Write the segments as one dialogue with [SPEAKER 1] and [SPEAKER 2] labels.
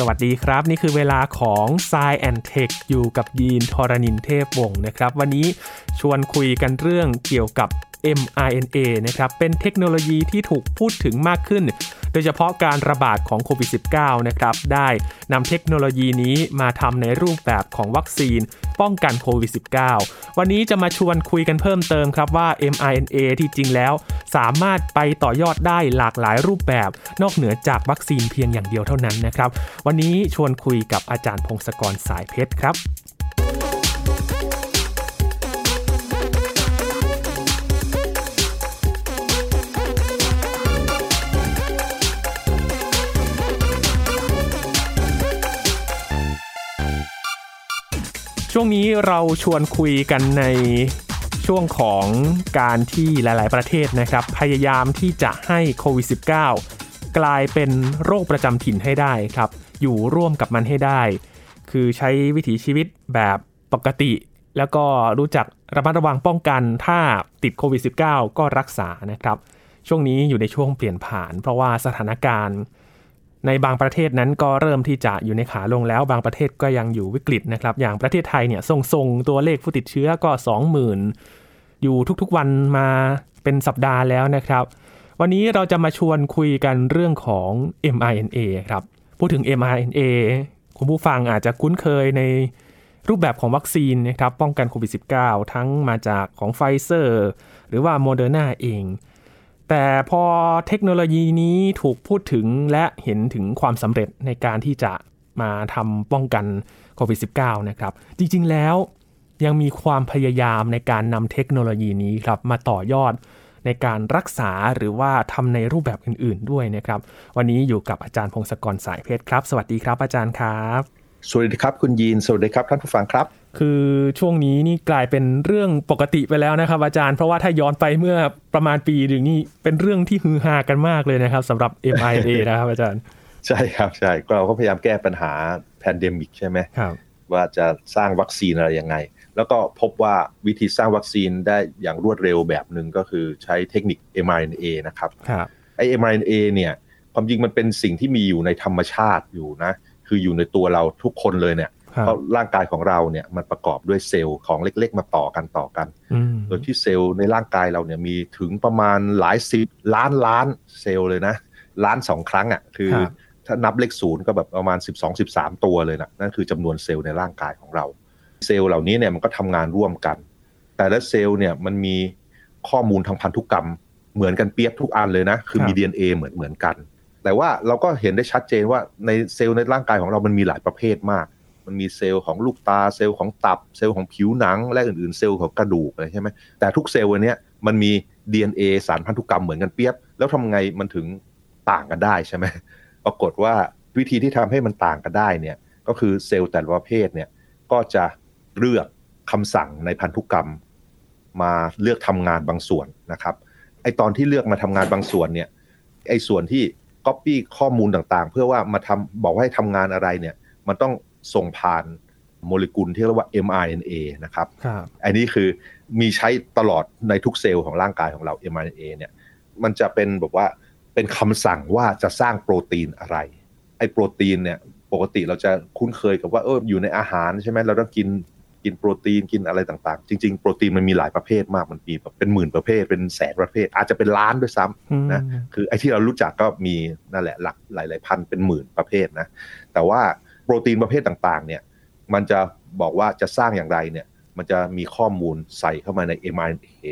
[SPEAKER 1] สวัสดีครับ นี่คือเวลาของ s ซแอนเทคอยู่กับยีนทรณินเทพวงศ์นะครับ วันนี้ชวนคุยกันเรื่องเกี่ยวกับ mRNA นะครับ เป็นเทคโนโลยีที่ถูกพูดถึงมากขึ้น ดยเฉพาะการระบาดของโควิด -19 นะครับ ได้นำเทคโนโลยีนี้มาทำในรูปแบบของวัคซีน ป้องกันโควิด -19 วันนี้จะมาชวนคุยกันเพิ่มเติมครับว่า mRNA ที่จริงแล้ว สามารถไปต่อยอดได้หลากหลายรูปแบบ นอกเหนือจากวัคซีนเพียงอย่างเดียวเท่านั้นนะครับ วันนี้ชวนคุยกับอาจารย์พงศกรสายเพชรครับ ช่วงนี้เราชวนคุยกันในช่วงของการที่หลาย ๆ ประเทศนะครับ พยายามที่จะให้โควิด -19 กลายเป็นโรคประจำถิ่นให้ได้ครับ อยู่ร่วมกับมันให้ได้ คือใช้วิถีชีวิตแบบปกติ แล้วก็รู้จักระมัดระวังป้องกันถ้าติดโควิด -19 ก็รักษานะครับ ช่วงนี้อยู่ในช่วงเปลี่ยนผ่าน เพราะว่าสถานการณ์ ในบางประเทศนั้นก็เริ่มที่จะอยู่ในขาลงแล้ว บางประเทศก็ยังอยู่วิกฤตนะครับ อย่างประเทศไทยเนี่ยทรงๆตัวเลขผู้ติดเชื้อก็ 20,000 อยู่ทุกๆวันมาเป็นสัปดาห์แล้วนะครับ วันนี้เราจะมาชวนคุยกันเรื่องของ mRNA ครับ พูดถึง mRNA คุณผู้ฟังอาจจะคุ้นเคยในรูปแบบของวัคซีนนะครับป้องกันโควิด -19 ทั้งมาจากของไฟเซอร์ หรือว่าโมเดอร์นาเอง แต่พอเทคโนโลยีนี้ถูกพูดถึงและเห็นถึงความสำเร็จในการที่จะมาทำป้องกันโควิด -19 นะครับ จริงๆแล้วยังมีความพยายามในการนำเทคโนโลยีนี้ครับมาต่อยอดในการรักษาหรือว่าทำในรูปแบบอื่นๆด้วยนะครับ วันนี้อยู่กับอาจารย์พงศกรสายเพชรครับ สวัสดีครับอาจารย์ครับ
[SPEAKER 2] สวัสดีครับคุณยีน สวัสดีครับท่านผู้ฟังครับ
[SPEAKER 1] คือช่วงนี้นี่กลายเป็นเรื่องปกติไปแล้วนะครับ อาจารย์เพราะว่าถ้าย้อนไปเมื่อประมาณปีหนึ่งนี่เป็นเรื่องที่ฮือฮากันมากเลยนะครับสำหรับ mRNA นะครับอาจารย์
[SPEAKER 2] ใช่ครับใช่ก็เราก็พยายามแก้ปัญหา pandemic ใช่ไหม
[SPEAKER 1] ครับ
[SPEAKER 2] ว่าจะสร้างวัคซีนอะไรยังไง แล้วก็พบว่าวิธีสร้างวัคซีนได้อย่างรวดเร็วแบบหนึ่งก็คือใช้เทคนิค mRNA นะครับ
[SPEAKER 1] ครับ
[SPEAKER 2] ไอ้ mRNA เนี่ยความจริงมันเป็นสิ่งที่มีอยู่ในธรรมชาติอยู่นะ คืออยู่ในตัวเราทุกคนเลยเนี่ย
[SPEAKER 1] ครับ
[SPEAKER 2] เพราะร่างกายของเราเนี่ยมันประกอบด้วยเซลล์ของเล็กๆ มาต่อกันต่อกัน
[SPEAKER 1] อืม
[SPEAKER 2] โดยที่เซลล์ในร่างกายเราเนี่ยมีถึงประมาณหลายสิบล้านล้านเซลล์เลยนะ ล้านสองครั้งอะ่ะคือ
[SPEAKER 1] ครับ
[SPEAKER 2] ถ้านับเลขศูนย์ก็แบบประมาณ 12 13 ตัวเลยนะนั่นคือจำนวนเซลล์ในร่างกายของเรา เซลล์เหล่านี้เนี่ยมันก็ทำงานร่วมกัน แต่ละเซลล์เนี่ยมันมีข้อมูลทางพันธุกรรมเหมือนกันเปี๊ยบทุกอันเลยนะ คือมี DNA เหมือนเหมือนกัน แต่ว่าเราก็เห็นได้ชัดเจนว่าในเซลล์ในร่างกายของเรามันมีหลายประเภทมาก มันมีเซลล์ของลูกตาเซลล์ของตับเซลล์ของผิวหนัง และอื่นๆ เซลล์ของกระดูกอะไรใช่ไหมแต่ทุกเซลล์อันนี้มันมี DNA สารพันธุกรรมเหมือนกันเปียบ แล้วทำไงมันถึงต่างกันได้ใช่ไหมปรากฏว่าวิธีที่ทำให้มันต่างกันได้เนี่ยก็คือเซลล์แต่ละประเภทเนี่ยก็จะเลือกคำสั่งในพันธุกรรม มาเลือกทำงานบางส่วนนะครับไอตอนที่เลือกมาทำงานบางส่วนเนี่ยไอส่วนที่ Copy ข้อมูลต่างๆ เพื่อว่ามาทำบอกว่าให้ทำงานอะไรเนี่ย มันต้องส่งผ่านโมเลกุลที่เรียกว่า mRNA นะครับ
[SPEAKER 1] ครับ
[SPEAKER 2] อันนี้คือมีใช้ตลอดในทุกเซลล์ของร่างกายของเรา mRNA เนี่ย มันจะเป็นแบบว่าเป็นคำสั่งว่าจะสร้างโปรตีนอะไร ไอ้โปรตีนเนี่ย ปกติเราจะคุ้นเคยกับว่าเอออยู่ในอาหารใช่ไหมเราต้องกิน กินโปรตีนกินอะไรต่างๆ จริง ๆ โปรตีนมันมีหลายประเภทมากมันมีแบบเป็นหมื่นประเภท เป็นแสนประเภท อาจจะเป็นล้านด้วยซ้ำ
[SPEAKER 1] อืม
[SPEAKER 2] นะคือไอ้ที่เรารู้จักก็มีนั่นแหละหลักหลายๆพันเป็นหมื่นประเภทนะแต่ว่าโปรตีนประเภทต่างๆเนี่ยมันจะบอกว่าจะสร้างอย่างไรเนี่ยมันจะมีข้อมูลใส่เข้ามาใน mRNA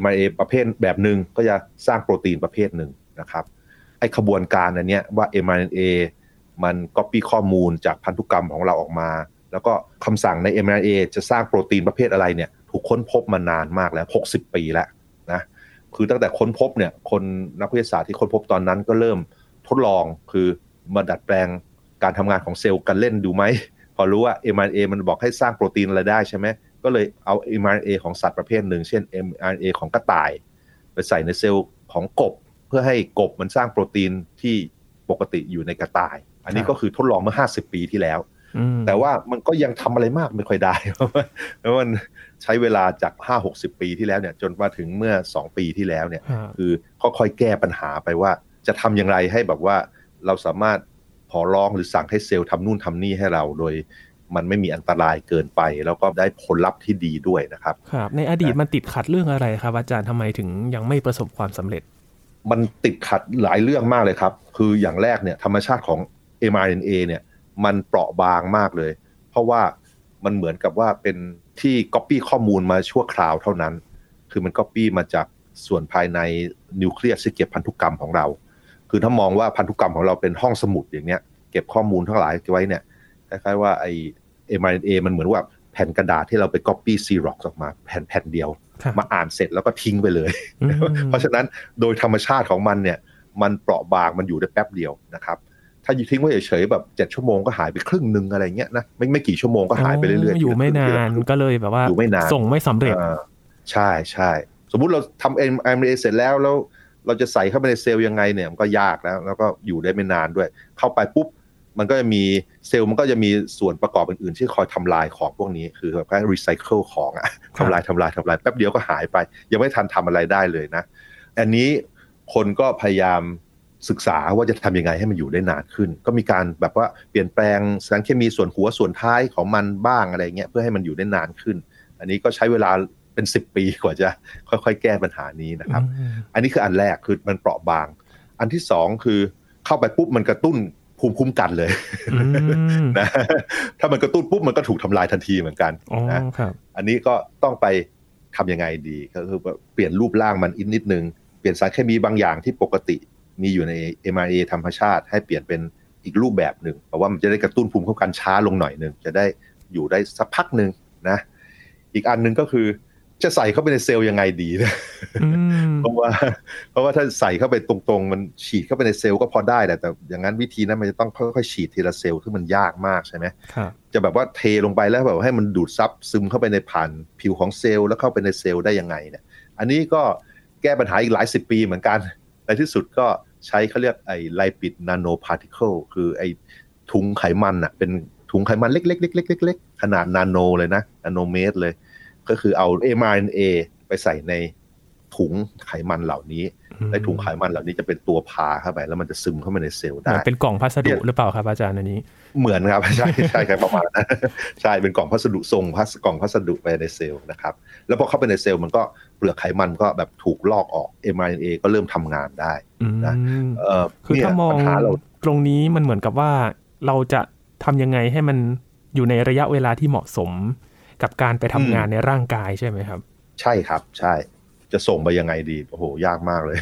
[SPEAKER 2] mRNA ประเภทแบบหนึ่งก็จะสร้างโปรตีนประเภทหนึ่งนะครับไอ้ขบวนการอันเนี้ยว่า mRNA มัน copy ข้อมูลจากพันธุกรรมของเราออกมา แล้วก็คำสั่งใน mRNA จะสร้างโปรตีนประเภทอะไรเนี่ยถูกค้นพบมานานมากแล้ว 60 ปีแล้วนะคือตั้งแต่ค้นพบเนี่ยคนนักวิทยาศาสตร์ที่ค้นพบตอนนั้นก็เริ่มทดลองคือมาดัดแปลงการทำงานของเซลล์กันเล่นดูไหม พอรู้ว่า mRNA มันบอกให้สร้างโปรตีนอะไรได้ใช่ไหมก็เลยเอา mRNA ของสัตว์ประเภทหนึ่ง เช่น mRNA ของกระต่าย ไปใส่ในเซลล์ของกบ เพื่อให้กบมันสร้างโปรตีนที่ปกติอยู่ในกระต่าย อันนี้ก็คือทดลองเมื่อ 50 ปีที่แล้ว แต่ว่ามันก็ยังทำอะไรมากไม่ค่อยได้เพราะว่าเพราะมันใช้เวลาจาก5 60ปีที่แล้วเนี่ย จนมาถึงเมื่อ2ปีที่แล้วเนี่ย
[SPEAKER 1] ครับ
[SPEAKER 2] คือค่อยๆแก้ปัญหาไปว่าจะทำอย่างไรให้แบบว่าเราสามารถขอร้องหรือสั่งให้เซลล์ทำนู่นทำนี่ให้เราโดยมันไม่มีอันตรายเกินไป แล้วก็ได้ผลลัพธ์ที่ดีด้วยนะครับ
[SPEAKER 1] ครับ ในอดีตมันติดขัดเรื่องอะไรครับ อาจารย์ทำไมถึงยังไม่ประสบความสำเร็จ
[SPEAKER 2] มันติดขัดหลายเรื่องมากเลยครับ คืออย่างแรกเนี่ยธรรมชาติของ mRNA เนี่ย มันเปราะบางมากเลย เพราะว่ามันเหมือนกับว่าเป็นที่ Copy ข้อมูลมาชั่วคราวเท่านั้น คือมัน Copy มาจากส่วนภายในนิวเคลียสที่เก็บพันธุกรรมของเรา คือถ้ามองว่าพันธุกรรมของเราเป็นห้องสมุดอย่างเนี้ย เก็บข้อมูลทั้งหลายไว้เนี่ยคล้ายๆว่าไอ mRNA มันเหมือนว่าแผ่นกระดาษที่เราไป Copy Xerox ออกมาแผ่นแผ่นเดียว
[SPEAKER 1] ครับ
[SPEAKER 2] มาอ่านเสร็จแล้วก็ทิ้งไปเลย
[SPEAKER 1] อืม
[SPEAKER 2] เพราะฉะนั้นโดยธรรมชาติของมันเนี่ย มันเปราะบางมันอยู่ได้แป๊บเดียวนะครับ ถ้าอยู่ทิ้งไว้เฉยๆแบบเจ็ดชั่วโมงก็หายไปครึ่งหนึ่งอะไรเงี้ยนะไม่ไม่กี่ชั่วโมงก็หายไปเรื่อยๆ
[SPEAKER 1] อยู่ไม่นานก็เลยแบบว่า
[SPEAKER 2] อยู่ไม่นาน
[SPEAKER 1] ส่งไม่สำเร็จ
[SPEAKER 2] อ่าใช่ใช่สมมุติเราทำ mRNA เสร็จแล้วแล้วเราจะใส่เข้าไปในเซลล์ยังไงเนี่ยมันก็ยากแล้ว แล้วก็อยู่ได้ไม่นานด้วย เข้าไปปุ๊บมันก็จะมีเซลล์มันก็จะมีส่วนประกอบอื่นๆ ที่คอยทำลายของพวกนี้คือแบบการรีไซเคิลของอะ
[SPEAKER 1] ครับ
[SPEAKER 2] ทำลายทำลายทำลายแป๊บเดียวก็หายไป ยังไม่ทันทำอะไรได้เลยนะ อันนี้คนก็พยายาม ศึกษาว่าจะทำยังไงให้มันอยู่ได้นานขึ้น ก็มีการแบบว่าเปลี่ยนแปลงสารเคมีส่วนหัวส่วนท้ายของมันบ้างอะไรเงี้ยเพื่อให้มันอยู่ได้นานขึ้น อันนี้ก็ใช้เวลาเป็นสิบปีกว่าจะค่อยๆ แก้ปัญหานี้นะครับ
[SPEAKER 1] อืม
[SPEAKER 2] อันนี้คืออันแรกคือมันเปราะบาง อันที่สองคือเข้าไปปุ๊บมันกระตุ้นภูมิคุ้มกันเลย
[SPEAKER 1] อืม
[SPEAKER 2] นะถ้ามันกระตุ้นปุ๊บมันก็ถูกทำลายทันทีเหมือนกัน
[SPEAKER 1] อ๋อ
[SPEAKER 2] นะ
[SPEAKER 1] ครับ
[SPEAKER 2] อันนี้ก็ต้องไปทำยังไงดีก็คือเปลี่ยนรูปร่างมันอีกนิดนึง เปลี่ยนสารเคมีบางอย่างที่ปกติ มีอยู่ใน mRNA ธรรมชาติให้เปลี่ยนเป็นอีกรูปแบบหนึ่งเพราะว่ามันจะได้กระตุ้นภูมิคุ้มกันช้าลงหน่อยหนึ่งจะได้อยู่ได้สักพักหนึ่งนะ อีกอันหนึ่งก็คือจะใส่เข้าไปในเซลล์ยังไงดีนะ
[SPEAKER 1] อืม
[SPEAKER 2] เพราะว่า เพราะว่าถ้าใส่เข้าไปตรงๆ มันฉีดเข้าไปในเซลล์ก็พอได้แหละแต่อย่างนั้นวิธีนั้นมันจะต้องค่อยๆฉีดทีละเซลล์ซึ่งมันยากมากใช่ไหม
[SPEAKER 1] ครับ
[SPEAKER 2] จะแบบว่าเทลงไปแล้วแบบให้มันดูดซับซึมเข้าไปในผ่านผิวของเซลล์แล้วเข้าไปในเซลล์ได้ยังไงเนี่ย อันนี้ก็แก้ปัญหาอีกหลายสิบปีเหมือนกัน ในที่สุดก็ใช้เขาเรียกไอ้ไลปิดนาโนพาร์ติเคิลคือไอ้ถุงไขมันอะเป็นถุงไขมันเล็กๆๆๆๆขนาดนาโนเลยนะนาโนเมตรเลย ก็คือเอา mRNA ไปใส่ใน ถุงไขมันเหล่านี้ในถุงไขมันเหล่านี้จะเป็นตัวพาเข้าไป แล้วมันจะซึมเข้ามาในเซลล์
[SPEAKER 1] เหมื
[SPEAKER 2] ได้
[SPEAKER 1] อนเป็นกล่องพัสดุหรือเปล่าครับอาจารย์อันนี้
[SPEAKER 2] เหมือนครับใช่ใช่ครับประมาณนั้นใช่เป็นกล่องพัสดุทรงพัสกล่องพัสดุไปในเซลล์นะครับ แล้วพอเข้าไปในเซลล์มันก็เปลือกไขมันก็แบบถูกลอกออก mRNA ก็เริ่มทำงานได้
[SPEAKER 1] อืม
[SPEAKER 2] นะเอ่อ
[SPEAKER 1] คือ
[SPEAKER 2] เนี่ย
[SPEAKER 1] ถ้ามอง
[SPEAKER 2] ปัญหาเรา
[SPEAKER 1] ตรงนี้มันเหมือนกับว่าเราจะทำยังไงให้มันอยู่ในระยะเวลาที่เหมาะสม กับการไปทำงานในร่างกายใช่ไหมครับ
[SPEAKER 2] ใช่ครับใช่ จะส่งไปยังไงดีโอ้โหยากมากเลย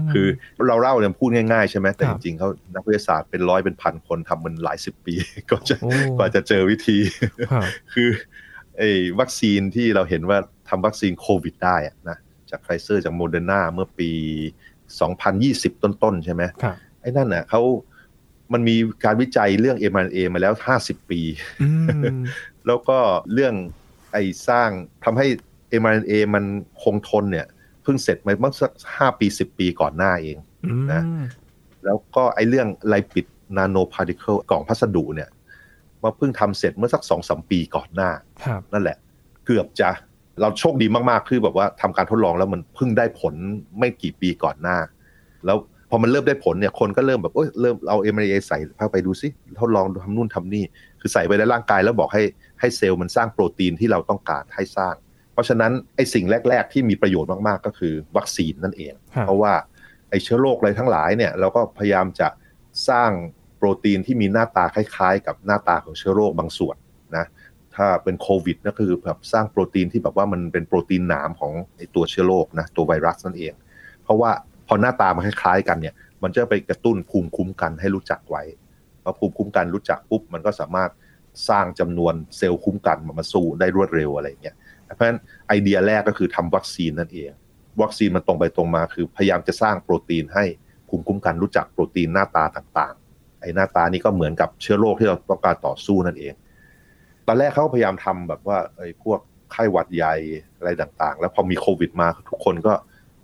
[SPEAKER 1] ม
[SPEAKER 2] คือเราเล่าเนี่ยพูดง่ายๆใช่ไหมแต่
[SPEAKER 1] ค
[SPEAKER 2] จ
[SPEAKER 1] รับ
[SPEAKER 2] ริงๆเขานักวิทยาศาสตร์เป็นร้อยเป็นพันคนทำมันหลายสิบปีก็จะ
[SPEAKER 1] โอ้
[SPEAKER 2] กว่าจะเจอวิธี
[SPEAKER 1] ครับ
[SPEAKER 2] คือไอ้วัคซีนที่เราเห็นว่าทำวัคซีนโควิดได้อะนะจากไฟเซอร์จากโมเดอร์นาเมื่อปี 2020 ต้นๆ ใช่ไหม
[SPEAKER 1] ครับ
[SPEAKER 2] ไอ้นั่นน่ะเขามันมีการวิจัยเรื่อง mRNA มาแล้ว 50 ปี
[SPEAKER 1] อืม
[SPEAKER 2] แล้วก็เรื่องไอ้สร้างทำให้ mRNA มันคงทนเนี่ยเพิ่งเสร็จมาเมื่อสักห้าปี10ปีก่อนหน้าเอง
[SPEAKER 1] อืม
[SPEAKER 2] นะแล้วก็ไอ้เรื่องไลปิดนาโนพาร์ติเคิลกล่องพัสดุเนี่ยมาเพิ่งทำเสร็จเมื่อสักสองสมปีก่อนหน้า
[SPEAKER 1] ครับ
[SPEAKER 2] นั่นแหละ เกือบจะเราโชคดีมากๆ คือแบบว่าทำการทดลองแล้วมันเพิ่งได้ผลไม่กี่ปีก่อนหน้า แล้วพอมันเริ่มได้ผลเนี่ยคนก็เริ่มแบบเอ้ยเริ่มเอา m อ a ใส่เข้าไปดูซิทดลองทำนู่นทำนี่ คือใส่ไปในร่างกายแล้วบอกให้ให้เซลล์มันสร้างโปรตีนที่เราต้องการให้สร้าง เพราะฉะนั้นไอ้สิ่งแรก ๆ ที่มีประโยชน์มากๆ ก็คือวัคซีนนั่นเอง
[SPEAKER 1] ครับ
[SPEAKER 2] เพราะว่าไอ้เชื้อโรคอะไรทั้งหลายเนี่ยเราก็พยายามจะสร้างโปรตีนที่มีหน้าตาคล้าย ๆ กับหน้าตาของเชื้อโรคบางส่วนนะถ้าเป็นโควิดก็คือแบบสร้างโปรตีนที่แบบว่ามันเป็นโปรตีนหนามของไอ้ตัวเชื้อโรคนะตัวไวรัสนั่นเอง เพราะว่าพอหน้าตามันคล้าย ๆ กันเนี่ยมันจะไปกระตุ้นภูมิคุ้มกันให้รู้จักไว้พอภูมิคุ้มกันรู้จักปุ๊บมันก็สามารถสร้างจำนวนเซลล์คุ้มกันมามาสู้ได้รวดเร็วอะไรอย่างเงี้ย เพราะฉะนั้นไอเดียแรกก็คือทำวัคซีนนั่นเอง วัคซีนมันตรงไปตรงมาคือพยายามจะสร้างโปรตีนให้ภูมิคุ้มกันรู้จักโปรตีนหน้าตาต่างๆ ไอหน้าตานี้ก็เหมือนกับเชื้อโรคที่เราต้องการต่อสู้นั่นเอง ตอนแรกเขาพยายามทำแบบว่าไอพวกไข้หวัดใหญ่อะไรต่างๆ แล้วพอมีโควิดมาทุกคนก็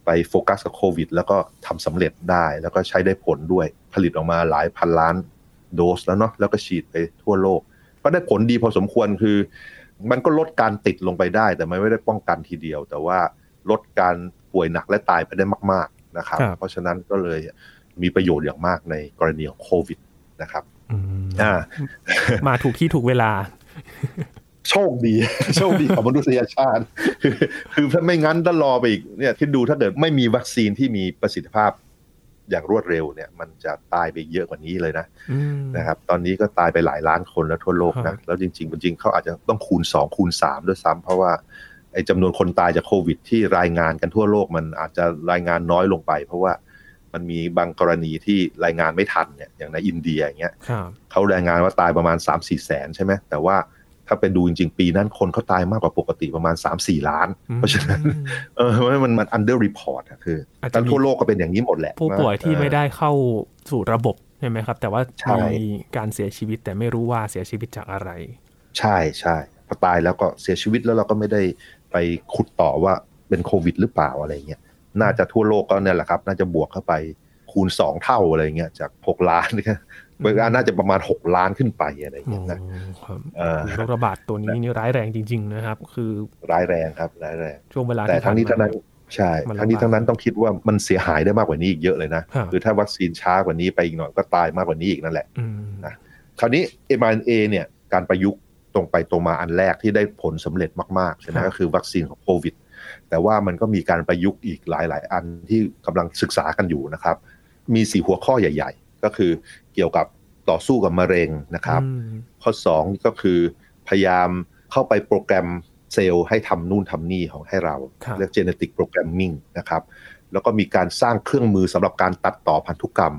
[SPEAKER 2] ไปโฟกัสกับโควิด แล้วก็ทำสำเร็จได้แล้วก็ใช้ได้ผลด้วยผลิตออกมาหลายพันล้านโดสแล้วเนาะแล้วก็ฉีดไปทั่วโลก ก็ได้ผลดีพอสมควรคือ มันก็ลดการติดลงไปได้ แต่มันไม่ได้ป้องกันทีเดียว แต่ว่าลดการป่วยหนักและตายไปได้มาก ๆนะครับ
[SPEAKER 1] ครับ
[SPEAKER 2] เพราะฉะนั้นก็เลยมีประโยชน์อย่างมากในกรณีของโควิดนะครับอ่า
[SPEAKER 1] มาถูกที่ถูกเวลา
[SPEAKER 2] โชคดี โชคดีของมนุษยชาติ คือคือถ้าไม่งั้นถ้ารอไปอีกเนี่ยคิดดูถ้าเกิดไม่มีวัคซีนที่มีประสิทธิภาพ อย่างรวดเร็วเนี่ยมันจะตายไปเยอะกว่านี้เลยนะ
[SPEAKER 1] อืม
[SPEAKER 2] นะครับตอนนี้ก็ตายไปหลายล้านคนแล้วทั่วโลก
[SPEAKER 1] ครั
[SPEAKER 2] นะ
[SPEAKER 1] บ
[SPEAKER 2] แล้วจริงๆจริงๆเขาอาจจะต้องคูณสองคูณสามด้วยซ้ำเพราะว่าไอ้จำนวนคนตายจากโควิด ที่รายงานกันทั่วโลกมันอาจจะรายงานน้อยลงไป เพราะว่ามันมีบางกรณีที่รายงานไม่ทันเนี่ยอย่างในอินเดียอย่างเงี้ย
[SPEAKER 1] ครับ
[SPEAKER 2] เขารายงานว่าตายประมาณ 3 4แสนใช่ไหมแต่ว่า ถ้าไปดูจริง ๆ ปีนั้นคนเขาตายมากกว่าปกติประมาณ 3 4 ล้าน เพราะฉะนั้นเออมันมัน under report อะคือ
[SPEAKER 1] อาจจะ
[SPEAKER 2] ทั้ง
[SPEAKER 1] มี
[SPEAKER 2] ทั่วโลกก็เป็นอย่างนี้หมดแหละ
[SPEAKER 1] ผู้ป่วยที่ไม่
[SPEAKER 2] เออ
[SPEAKER 1] ได้เข้าสู่ระบบใช่ไหมครับ แต่ว่า
[SPEAKER 2] ใช่
[SPEAKER 1] มีการเสียชีวิตแต่ไม่รู้ว่าเสียชีวิตจากอะไร
[SPEAKER 2] ใช่ใช่พอตายแล้วก็เสียชีวิตแล้วเราก็ไม่ได้ไปขุดต่อว่าเป็นโควิด หรือเปล่าอะไรเงี้ยน่าจะทั่วโลกก็เนี่ยแหละครับ น่าจะบวกเข้าไปคูณสองเท่าอะไรเงี้ยจากหกล้านเนี่ยเบอร์น่าจะประมาณหกล้านขึ้นไปอะไร
[SPEAKER 1] โอ้
[SPEAKER 2] เงี้ยนะ
[SPEAKER 1] ครับ
[SPEAKER 2] เออ
[SPEAKER 1] โรคระบาดตัวนี้นี่ร้ายแรงจริง ๆ นะครับ คือ
[SPEAKER 2] ร้ายแรงครับร้ายแรง
[SPEAKER 1] ช่วงเวลา
[SPEAKER 2] แต่
[SPEAKER 1] ที่
[SPEAKER 2] ทั้งนี้
[SPEAKER 1] ผ่า
[SPEAKER 2] ทั้งนั้นใช่
[SPEAKER 1] มันลำบาก
[SPEAKER 2] ทั้งนี้ทั้งนั้นต้องคิดว่ามันเสียหายได้มากกว่านี้อีกเยอะเลยนะครับอถ้าวัคซีนช้ากว่านี้ไปอีกหน่อยก็ตายมากกว่านี้อีกนั่นแหละ
[SPEAKER 1] อืม
[SPEAKER 2] นะคราวนี้ mRNA เนี่ยการประยุกต์ตรงไปตรงมาอันแรกที่ได้ผลสำเร็จมากๆใช่ไหม
[SPEAKER 1] ครับ
[SPEAKER 2] ก็คือวัคซีนของโควิด แต่ว่ามันก็มีการประยุกต์อีกหลาย ๆ อันที่กำลังศึกษากันอยู่นะครับ มีสี่หัวข้อใหญ่ ๆ ก็คือเกี่ยวกับต่อสู้กับมะเร็งนะครับ
[SPEAKER 1] อืม
[SPEAKER 2] ข้อ2นี่ก็คือพยายามเข้าไปโปรแกรมเซลล์ให้ทำนู่นทำนี่ของให้เรา
[SPEAKER 1] ครับ
[SPEAKER 2] เรียก genetic programming นะครับ แล้วก็มีการสร้างเครื่องมือสำหรับการตัดต่อพันธุกรรม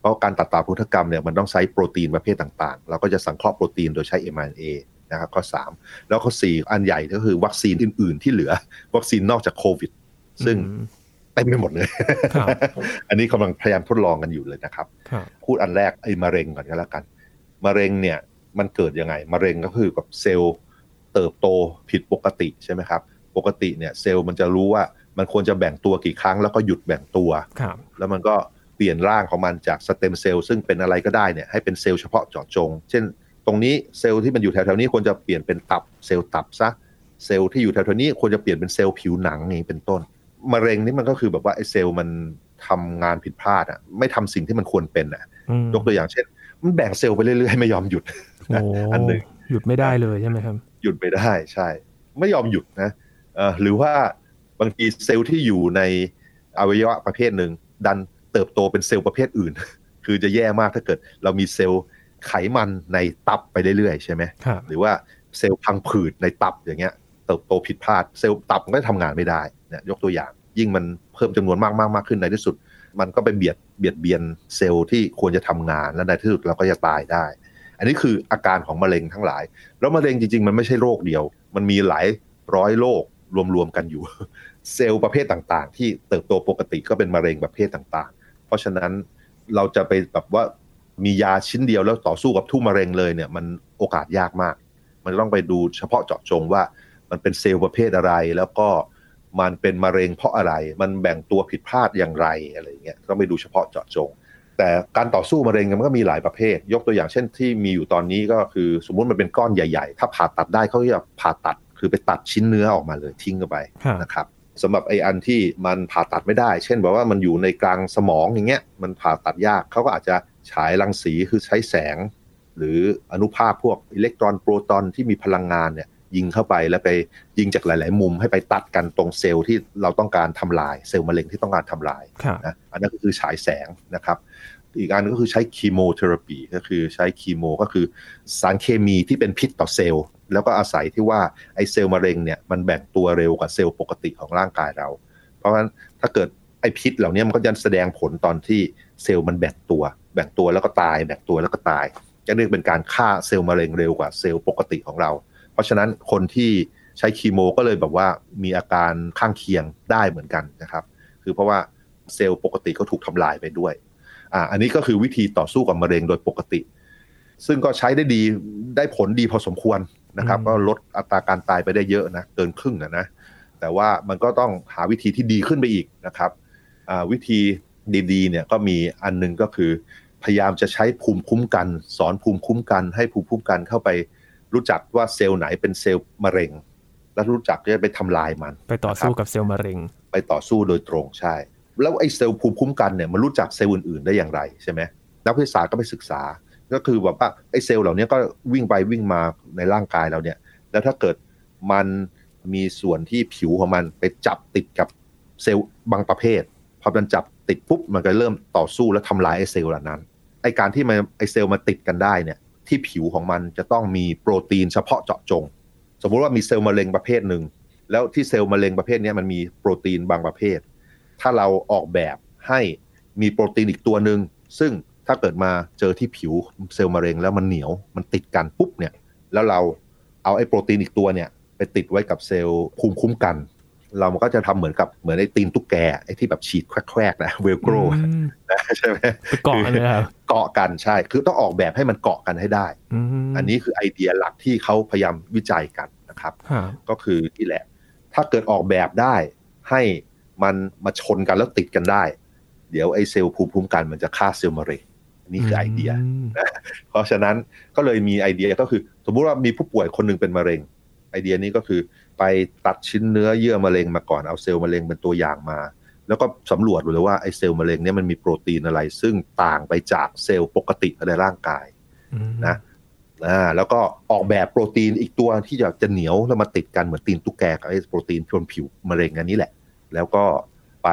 [SPEAKER 2] เพราะการตัดต่อพันธุกรรมเนี่ยมันต้องใช้โปรตีนประเภทต่างๆ เราก็จะสังเคราะห์โปรตีนโดยใช้ mRNA นะครับข้อ 3 แล้วข้อ 4 อันใหญ่ก็คือวัคซีนอื่น ๆ ที่เหลือ วัคซีนนอกจากโควิด ซึ่ง
[SPEAKER 1] อืม
[SPEAKER 2] เต็มไปหมดเลย
[SPEAKER 1] ครับ
[SPEAKER 2] อันนี้กำลังพยายามทดลองกันอยู่เลยนะครับ
[SPEAKER 1] ครับ
[SPEAKER 2] พูดอันแรกไอ้มะเร็งก่อนก็แล้วกัน มะเร็งเนี่ยมันเกิดยังไง มะเร็งก็คือกับเซลล์เติบโตผิดปกติใช่ไหมครับ ปกติเนี่ยเซลล์มันจะรู้ว่ามันควรจะแบ่งตัวกี่ครั้งแล้วก็หยุดแบ่งตัว
[SPEAKER 1] ครับ
[SPEAKER 2] แล้วมันก็เปลี่ยนร่างของมันจาก stem cell ซึ่งเป็นอะไรก็ได้เนี่ยให้เป็นเซลล์เฉพาะเจาะจง เช่น ตรงนี้เซลล์ที่มันอยู่แถวๆนี้ควรจะเปลี่ยนเป็นตับเซลล์ตับซะ เซลล์ที่อยู่แถวๆนี้ควรจะเปลี่ยนเป็นเซลล์ผิวหนังอย่างนี้เป็นต้น มะเร็งนี่มันก็คือแบบว่าไอ้เซลล์มันทำงานผิดพลาดอะ ไม่ทำสิ่งที่มันควรเป็นอะ
[SPEAKER 1] อืม
[SPEAKER 2] ยกตัวอย่างเช่น มันแบ่งเซลล์ไปเรื่อยๆ ไม่ยอมหยุด
[SPEAKER 1] โอ้
[SPEAKER 2] อันหนึ่ง
[SPEAKER 1] หยุดไม่ได้เลยใช่ไหมครับ
[SPEAKER 2] หยุดไปได้ใช่ ไม่ยอมหยุดนะเอ่อหรือว่าบางทีเซลล์ที่อยู่ในอวัยวะประเภทหนึ่งดันเติบโตเป็นเซลล์ประเภทอื่น คือจะแย่มากถ้าเกิด เรามีเซลล์ไขมันในตับไปเรื่อยๆใช่ไหม
[SPEAKER 1] ครับ
[SPEAKER 2] หรือว่าเซลล์พังผืดในตับอย่างเงี้ย เติบโตผิดพลาดเซลล์ตับมันก็ทำงานไม่ได้เนี่ยยกตัวอย่าง ยิ่งมันเพิ่มจำนวนมากมากมากขึ้นในที่สุด มันก็ไปเบียดเบียดเบียนเซลล์ที่ควรจะทำงานและในที่สุดเราก็จะตายได้ อันนี้คืออาการของมะเร็งทั้งหลาย แล้วมะเร็งจริง ๆ มันไม่ใช่โรคเดียว มันมีหลายร้อยโรครวมๆกันอยู่ เซลล์ประเภทต่างๆ ที่เติบโตปกติก็เป็นมะเร็งประเภทต่างๆ เพราะฉะนั้นเราจะไปแบบว่ามียาชิ้นเดียวแล้วต่อสู้กับทุกมะเร็งเลยเนี่ยมันโอกาสยากมาก มันต้องไปดูเฉพาะเจาะจงว่า มันเป็นเซลล์ประเภทอะไร แล้วก็มันเป็นมะเร็งเพราะอะไร มันแบ่งตัวผิดพลาดอย่างไรอะไรอย่างเงี้ยต้องไปดูเฉพาะเจาะจง แต่การต่อสู้มะเร็งมันก็มีหลายประเภท ยกตัวอย่างเช่นที่มีอยู่ตอนนี้ก็คือ สมมุติมันเป็นก้อนใหญ่ ๆ ถ้าผ่าตัดได้เขาจะผ่าตัดคือไปตัดชิ้นเนื้อออกมาเลยทิ้งเข้าไป
[SPEAKER 1] ครับ
[SPEAKER 2] นะครับสำหรับไอ้อันที่มันผ่าตัดไม่ได้ เช่นแบบว่ามันอยู่ในกลางสมองอย่างเงี้ยมันผ่าตัดยากเขาก็อาจจะฉายรังสีคือใช้แสง หรืออนุภาคพวกอิเล็กตรอนโปรตอนที่มีพลังงานเนี่ย ยิงเข้าไปแล้วไปยิงจากหลาย ๆ มุมให้ไปตัดกันตรงเซลล์ที่เราต้องการทำลายเซลล์มะเร็งที่ต้องการทำลาย
[SPEAKER 1] ครับ
[SPEAKER 2] นะอันนั้นก็คือฉายแสงนะครับอีกอันก็คือใช้ chemotherapy ก็คือใช้คีโมก็คือสารเคมีที่เป็นพิษต่อเซลล์ แล้วก็อาศัยที่ว่าไอ้เซลล์มะเร็งเนี่ยมันแบ่งตัวเร็วกว่าเซลล์ปกติของร่างกายเรา เพราะฉะนั้นถ้าเกิดไอ้พิษเหล่านี้มันก็จะแสดงผลตอนที่เซลล์มันแบ่งตัว แบ่งตัวแล้วก็ตาย แบ่งตัวแล้วก็ตายจะเรียกเป็นการฆ่าเซลล์มะเร็งเร็วกว่าเซลล์ปกติของเราเพ ราะฉะนั้นคนที่ใช้คีโมก็เลยแบบว่ามีอาการข้างเคียงได้เหมือนกันนะครับ คือเพราะว่าเซลล์ปกติก็ถูกทำลายไปด้วยอ่าอันนี้ก็คือวิธีต่อสู้กับมะเร็งโดยปกติ ซึ่งก็ใช้ได้ดีได้ผลดีพอสมควรนะครับ ก็ลดอัตราการตายไปได้เยอะนะเกินครึ่งนะนะแต่ว่ามันก็ต้องหาวิธีที่ดีขึ้นไปอีกนะครับวิธีดีๆเนี่ยก็มีอันหนึงก็คือ พยายามจะใช้ภูมิคุ้มกัน สอนภูมิคุ้มกัน ให้ภูมิคุ้มกันเข้าไป รู้จักว่าเซลล์ไหนเป็นเซลล์มะเร็ง และรู้จักที่จะไปทำลายมัน
[SPEAKER 1] ไปต่อสู้กับเซลล์มะเร็ง
[SPEAKER 2] ไปต่อสู้โดยตรงใช่ แล้วไอ้เซลล์ภูมิคุ้มกันเนี่ยมันรู้จักเซลล์อื่นๆได้อย่างไรใช่ไหมนักวิทยาศาสตร์ก็ไปศึกษา ก็คือแบบว่าไอ้เซลล์เหล่านี้ก็วิ่งไปวิ่งมาในร่างกายเราเนี่ย แล้วถ้าเกิดมันมีส่วนที่ผิวของมันไปจับติดกับเซลล์บางประเภท พอมันจับติดปุ๊บมันก็เริ่มต่อสู้และทำลายไอ้เซลล์เหล่านั้นไอ้การที่มันไอ้เซลล์มาติดกันได้เนี่ย ที่ผิวของมันจะต้องมีโปรตีนเฉพาะเจาะจง สมมุติว่ามีเซลล์มะเร็งประเภทหนึ่งแล้วที่เซลล์มะเร็งประเภทนี้มันมีโปรตีนบางประเภท ถ้าเราออกแบบให้มีโปรตีนอีกตัวหนึ่งซึ่งถ้าเกิดมาเจอที่ผิวเซลล์มะเร็งแล้วมันเหนียวมันติดกันปุ๊บเนี่ยแล้วเราเอาไอ้โปรตีนอีกตัวเนี่ยไปติดไว้กับเซลล์ภูมิคุ้มกัน เรามันก็จะทำเหมือนกับเหมือนไอ้ตีนตุ๊กแกไอ้ที่แบบฉีดแควกๆนะเวลโกร
[SPEAKER 1] อืม
[SPEAKER 2] นะใช่ไหม
[SPEAKER 1] ไปเกาะกันเลยครับ
[SPEAKER 2] เกาะกันใช่ คือต้องออกแบบให้มันเกาะกันให้ได้
[SPEAKER 1] ม
[SPEAKER 2] อันนี้คือไอเดียหลักที่เขาพยายามวิจัยกันนะครับ
[SPEAKER 1] ครับ
[SPEAKER 2] ก็คือนี่แหละ ถ้าเกิดออกแบบได้ให้มันมาชนกันแล้วติดกันได้ เดี๋ยวไอ้เซลล์ภูมิคุ้มกันมันจะฆ่าเซลล์มะเร็งอันนี้คือไอเดียเพราะฉะนั้นก็เลยมีไอเดียก็คือ สมมุติว่ามีผู้ป่วยคนหนึ่งเป็นมะเร็ง ไอเดียนี้ก็คือ ไปตัดชิ้นเนื้อเยื่อมะเร็งมาก่อนเอาเซลล์มะเร็งเป็นตัวอย่างมา แล้วก็สำรวจดูเลยว่าไอ้เซลล์มะเร็งเนี่ยมันมีโปรตีนอะไร ซึ่งต่างไปจากเซลล์ปกติในร่างกาย
[SPEAKER 1] อืม
[SPEAKER 2] นะอ่าแล้วก็ออกแบบโปรตีนอีกตัวที่จะจะเหนียวแล้วมาติดกันเหมือนตีนตุ๊กแกกับไอ้โปรตีนชนผิวมะเร็งอันนี้แหละ แล้วก็ไป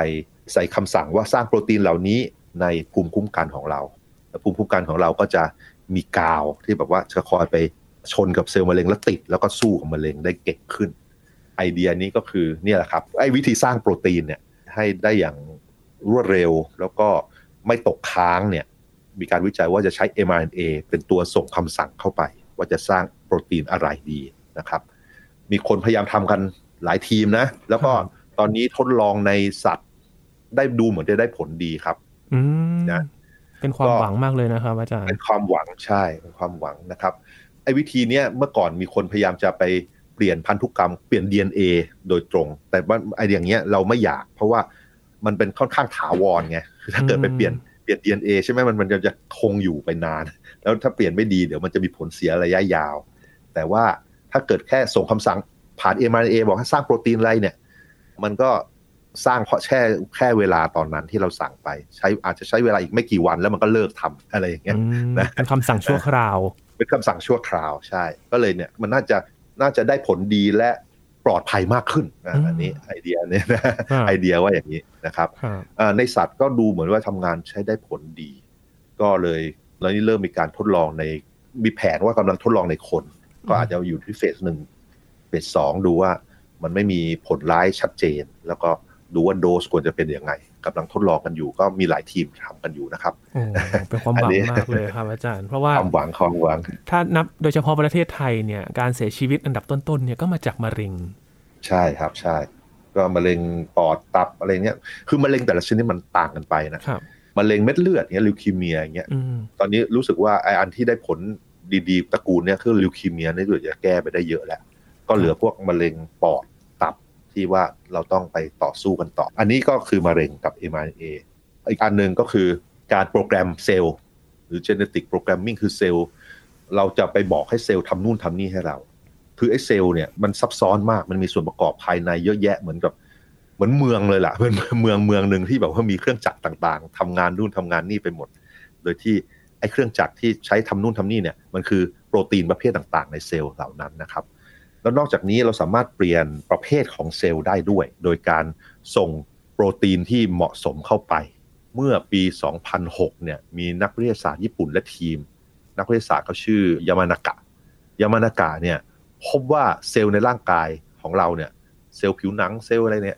[SPEAKER 2] ใส่คำสั่งว่าสร้างโปรตีนเหล่านี้ในภูมิคุ้มกันของเราแล้วภูมิคุ้มกันของเราก็จะมีกาวที่แบบว่าจะคอยไปชนกับเซลล์มะเร็งแล้วติด แล้วก็สู้กับมะเร็งได้เก่งขึ้น ไอเดียนี้ก็คือเนี่ยแหละครับไอ้วิธีสร้างโปรตีนเนี่ยให้ได้อย่างรวดเร็ว แล้วก็ไม่ตกค้างเนี่ยมีการวิจัยว่าจะใช้ mRNA เป็นตัวส่งคำสั่งเข้าไป ว่าจะสร้างโปรตีนอะไรดีนะครับ มีคนพยายามทำกันหลายทีมนะ แล้วก็ตอนนี้ทดลองในสัตว์ได้ดูเหมือนจะได้ผลดีครับ
[SPEAKER 1] อืม
[SPEAKER 2] นะ
[SPEAKER 1] เป็นความ
[SPEAKER 2] ก็
[SPEAKER 1] หวังมากเลยนะครับอาจารย์
[SPEAKER 2] เป็นความหวังใช่เป็นความหวังนะครับไอ้วิธีเนี้ยเมื่อก่อนมีคนพยายามจะไป เปลี่ยนพันธุกรรมเปลี่ยน DNA โดยตรง แต่ว่าไอ้อย่างเงี้ยเราไม่อยาก เพราะว่ามันเป็นค่อนข้างถาวรไงคือถ้าเกิดไปเปลี่ยนเปลี่ยน DNA ใช่ไหมมันมันจะคงอยู่ไปนาน แล้วถ้าเปลี่ยนไม่ดีเดี๋ยวมันจะมีผลเสียระยะยาว แต่ว่าถ้าเกิดแค่ส่งคำสั่งผ่าน mRNA บอกให้สร้างโปรตีนอะไรเนี่ย มันก็สร้างเพราะแค่แค่เวลาตอนนั้นที่เราสั่งไป ใช้อาจจะใช้เวลาอีกไม่กี่วันแล้วมันก็เลิกทำอะไรอย่างเงี้ย
[SPEAKER 1] อืม
[SPEAKER 2] นะ
[SPEAKER 1] เป็นคำสั่งชั่วคราว
[SPEAKER 2] เป็นคำสั่งชั่วคราวใช่ ก็เลยเนี่ยมันน่าจะ น่าจะได้ผลดีและปลอดภัยมากขึ้นนะ
[SPEAKER 1] อืม
[SPEAKER 2] อันนี้ไอเดียเนี่ยนะครับไอเดียว่าอย่างนี้นะครับ
[SPEAKER 1] ครับ
[SPEAKER 2] อ่าในสัตว์ก็ดูเหมือนว่าทำงานใช้ได้ผลดี ก็เลยแล้วนี่เริ่มมีการทดลองในมีแผนว่ากำลังทดลองในคน ก็อาจจะอยู่ที่เฟสหนึ่งเฟสสองดูว่ามันไม่มีผลร้ายชัดเจน แล้วก็ดูว่าโดสควรจะเป็นยังไง กำลังทดลองกันอยู่ ก็มีหลายทีมทำกันอยู่นะครับ
[SPEAKER 1] โอ้เป็นความหวั
[SPEAKER 2] อัน
[SPEAKER 1] ง
[SPEAKER 2] นี้
[SPEAKER 1] มากเลยครับอาจารย์ เพราะว่า
[SPEAKER 2] ความหวังความหวัง
[SPEAKER 1] ถ้านับโดยเฉพาะประเทศไทยเนี่ยการเสียชีวิตอันดับต้นๆเนี่ยก็มาจากมะเร็ง
[SPEAKER 2] ใช่ครับใช่ ก็มะเร็งปอดตับอะไรเงี้ยคือมะเร็งแต่ละชนิดมันต่างกันไปนะครับมะเร็งเม็ดเลือดเงี้ยลิวคีเมียอย่างเงี้ย
[SPEAKER 1] อืม
[SPEAKER 2] ตอนนี้รู้สึกว่าไออันที่ได้ผลดีๆตระกูลเนี่ยคือลิวคีเมียนี่เดี๋ยวจะแก้ไปได้เยอะแล้ว ก็เหลือพวกมะเร็งปอดตับ ที่ว่าเราต้องไปต่อสู้กันต่อ อันนี้ก็คือมะเร็งกับ mRNA อีกอันหนึ่งก็คือการโปรแกรมเซลล์หรือ genetic programming คือเซลล์เราจะไปบอกให้เซลล์ทำนู่นทำนี่ให้เรา คือไอ้เซลล์เนี่ยมันซับซ้อนมากมันมีส่วนประกอบภายในเยอะแยะเหมือนกับเหมือนเมืองเลยล่ะเป็นเมืองเมืองหนึ่งที่แบบว่ามีเครื่องจักรต่างๆทำงานนู่นทำงานนี่ไปหมด โดยที่ไอ้เครื่องจักรที่ใช้ทำนู่นทำนี่เนี่ยมันคือโปรตีนประเภทต่างๆ ในเซลล์เหล่านั้นนะครับ แล้วนอกจากนี้เราสามารถเปลี่ยนประเภทของเซลล์ได้ด้วย โดยการส่งโปรตีนที่เหมาะสมเข้าไป เมื่อปี 2006 เนี่ยมีนักวิทยาศาสตร์ญี่ปุ่นและทีม นักวิทยาศาสตร์เขาชื่อยามานากะยามานากะเนี่ยพบว่าเซลล์ในร่างกายของเราเนี่ยเซลล์ผิวหนังเซลล์อะไรเนี่ย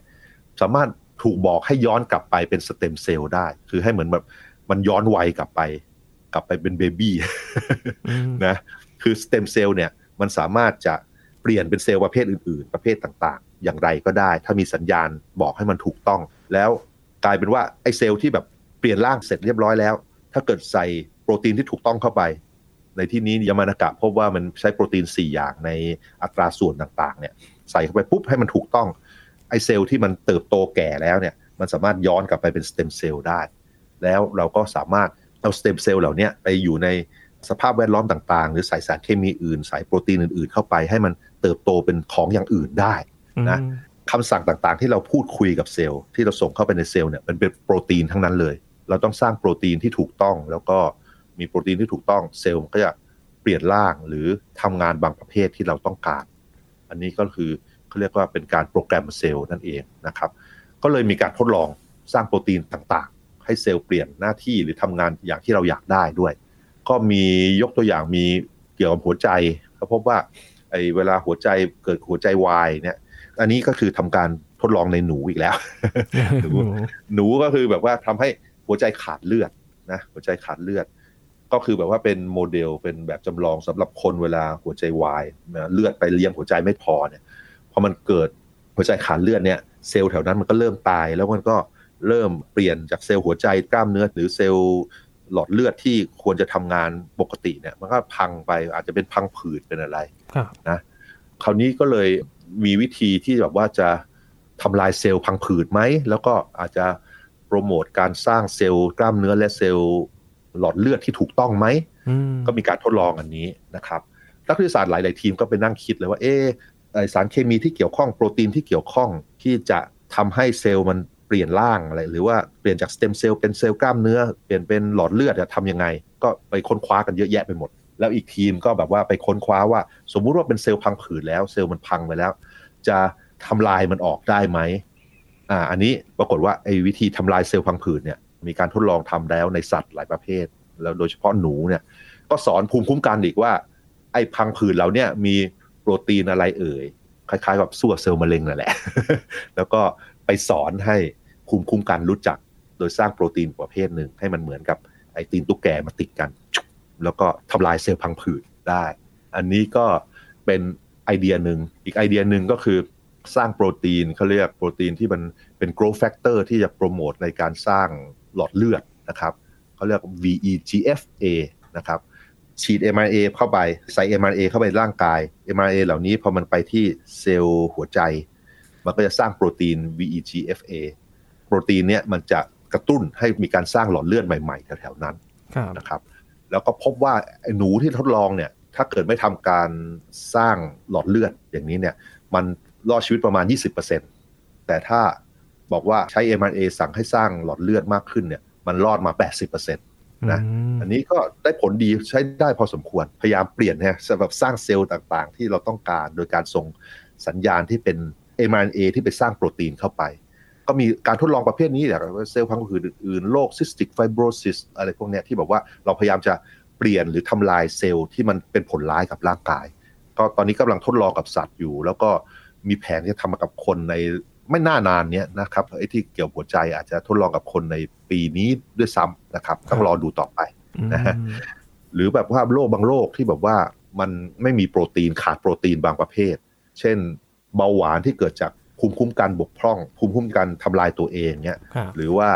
[SPEAKER 2] สามารถถูกบอกให้ย้อนกลับไปเป็นสเต็มเซลล์ได้ คือให้เหมือนแบบมันย้อนวัยกลับไป กลับไปเป็นเบบี้นะคือสเต็มเซลล์เนี่ยมันสามารถจะ เปลี่ยนเป็นเซลล์ประเภทอื่นๆ ประเภทต่างๆ อย่างไรก็ได้ ถ้ามีสัญญาณบอกให้มันถูกต้อง แล้วกลายเป็นว่าไอ้เซลล์ที่แบบเปลี่ยนร่างเสร็จเรียบร้อยแล้ว ถ้าเกิดใส่โปรตีนที่ถูกต้องเข้าไป ในที่นี้ยามานากะพบว่ามันใช้โปรตีน 4 อย่างในอัตราส่วนต่างๆเนี่ยใส่เข้าไปปุ๊บให้มันถูกต้องไอ้เซลล์ที่มันเติบโตแก่แล้วเนี่ยมันสามารถย้อนกลับไปเป็นสเต็มเซลล์ได้ แล้วเราก็สามารถเอาสเต็มเซลล์เหล่านี้ไปอยู่ใน สภาพแวดล้อมต่างๆ หรือใส่สารเคมีอื่น ใส่โปรตีนอื่นๆ เข้าไปให้มันเติบโตเป็นของอย่างอื่นได้นะ
[SPEAKER 1] อืม
[SPEAKER 2] คำสั่งต่างๆ ที่เราพูดคุยกับเซลล์ที่เราส่งเข้าไปในเซลล์เนี่ยมันเป็นโปรตีนทั้งนั้นเลย เราต้องสร้างโปรตีนที่ถูกต้อง แล้วก็มีโปรตีนที่ถูกต้องเซลล์มันก็จะเปลี่ยนร่างหรือทำงานบางประเภทที่เราต้องการ อันนี้ก็คือเขาเรียกว่าเป็นการโปรแกรมเซลล์นั่นเองนะครับ ก็เลยมีการทดลองสร้างโปรตีนต่างๆ ให้เซลล์เปลี่ยนหน้าที่หรือทำงานอย่างที่เราอยากได้ด้วย ก็มียกตัวอย่างมีเกี่ยวกับหัวใจเขาพบว่าไอ้เวลาหัวใจเกิดหัวใจวายเนี่ยอันนี้ก็คือทำการทดลองในหนูอีกแล้ว หนูหนูก็คือแบบว่าทำให้หัวใจขาดเลือดนะหัวใจขาดเลือด ก็คือแบบว่าเป็นโมเดลเป็นแบบจำลองสำหรับคนเวลาหัวใจวายนะเลือดไปเลี้ยงหัวใจไม่พอเนี่ยพอมันเกิดหัวใจขาดเลือดเนี่ยเซลล์แถวนั้นมันก็เริ่มตายแล้วมันก็เริ่มเปลี่ยนจากเซลล์หัวใจกล้ามเนื้อหรือเซลล์ หลอดเลือดที่ควรจะทำงานปกติเนี่ย มันก็พังไปอาจจะเป็นพังผืดเป็นอะไร
[SPEAKER 1] ครับ
[SPEAKER 2] นะคราวนี้ก็เลยมีวิธีที่แบบว่าจะทำลายเซลล์พังผืดไหม แล้วก็อาจจะโปรโมทการสร้างเซลล์กล้ามเนื้อและเซลล์หลอดเลือดที่ถูกต้องไหม
[SPEAKER 1] อืม
[SPEAKER 2] ก็มีการทดลองอันนี้นะครับ นักวิทยาศาสตร์หลาย ๆ ทีมก็ไปนั่งคิดเลยว่า เอะไอ้สารเคมีที่เกี่ยวข้องโปรตีนที่เกี่ยวข้องที่จะทำให้เซลล์มัน เปลี่ยนร่างอะไรหรือว่าเปลี่ยนจากสเต็มเซลล์เป็นเซลล์กล้ามเนื้อ เปลี่ยนเป็นหลอดเลือดจะทำยังไง ก็ไปค้นคว้ากันเยอะแยะไปหมด แล้วอีกทีมก็แบบว่าไปค้นคว้าว่า สมมุติว่าเป็นเซลล์พังผืดแล้วเซลล์มันพังไปแล้ว จะทำลายมันออกได้ไหมอ่าอันนี้ปรากฏว่าไอ้วิธีทำลายเซลล์พังผืดเนี่ยมีการทดลองทำแล้วในสัตว์หลายประเภท แล้วโดยเฉพาะหนูเนี่ยก็สอนภูมิคุ้มกันอีกว่า ไอ้พังผืดเราเนี่ยมีโปรตีนอะไรเอ่ยคล้ายๆกับสู้กับเซลล์มะเร็งนั่นแหละ แล้วก็ ไปสอนให้ภูมิคุ้มกันรู้จัก โดยสร้างโปรตีนประเภทหนึ่งให้มันเหมือนกับไอตีนตุ๊กแกมาติดกัน แล้วก็ทำลายเซลล์พังผืดได้ อันนี้ก็เป็นไอเดียหนึ่งอีกไอเดียหนึ่งก็คือสร้างโปรตีนเขาเรียกโปรตีนที่มันเป็น growth factor ที่จะโปรโมทในการสร้างหลอดเลือดนะครับเขาเรียก VEGFA นะครับฉีด mRNA เข้าไปใส่ mRNA เข้าไปในร่างกาย mRNA เหล่านี้พอมันไปที่เซลล์หัวใจ มันก็จะสร้างโปรตีน VEGFA โปรตีนเนี่ยมันจะกระตุ้นให้มีการสร้างหลอดเลือดใหม่ๆแถวๆนั้น
[SPEAKER 1] ครับ
[SPEAKER 2] นะครับ แล้วก็พบว่าไอ้หนูที่ทดลองเนี่ย ถ้าเกิดไม่ทำการสร้างหลอดเลือดอย่างนี้เนี่ย มันรอดชีวิตประมาณ 20%แต่ถ้าบอกว่าใช้ mRNA สั่งให้สร้างหลอดเลือดมากขึ้นเนี่ย มันรอดมา 80%นะ อื
[SPEAKER 1] ม
[SPEAKER 2] อันนี้ก็ได้ผลดีใช้ได้พอสมควร พยายามเปลี่ยนนะสำหรับสร้างเซลล์ต่างๆ ที่เราต้องการโดยการส่งสัญญาณที่เป็น mRNA ที่ไปสร้างโปรตีนเข้าไป ก็มีการทดลองประเภทนี้แหละเซลล์พังผืดอื่นๆโรคซิสติกไฟโบรซิสอะไรพวกเนี้ยที่แบบว่าเราพยายามจะเปลี่ยนหรือทำลายเซลล์ที่มันเป็นผลร้ายกับร่างกาย ก็ตอนนี้กำลังทดลองกับสัตว์อยู่ แล้วก็มีแผนที่จะทำกับคนในไม่น่านานเนี้ยนะครับไอ้ที่เกี่ยวหัวใจอาจจะทดลองกับคนในปีนี้ด้วยซ้ำนะครับต้องรอดูต่อไปนะฮะหรือแบบว่าโรคบางโรคที่แบบว่ามันไม่มีโปรตีนขาดโปรตีนบางประเภท เช่น เบาหวานที่เกิดจากภูมิคุ้มกันบกพร่อง ภูมิคุ้มกันทำลายตัวเองเนี่ย
[SPEAKER 1] ครับ
[SPEAKER 2] หรือว่า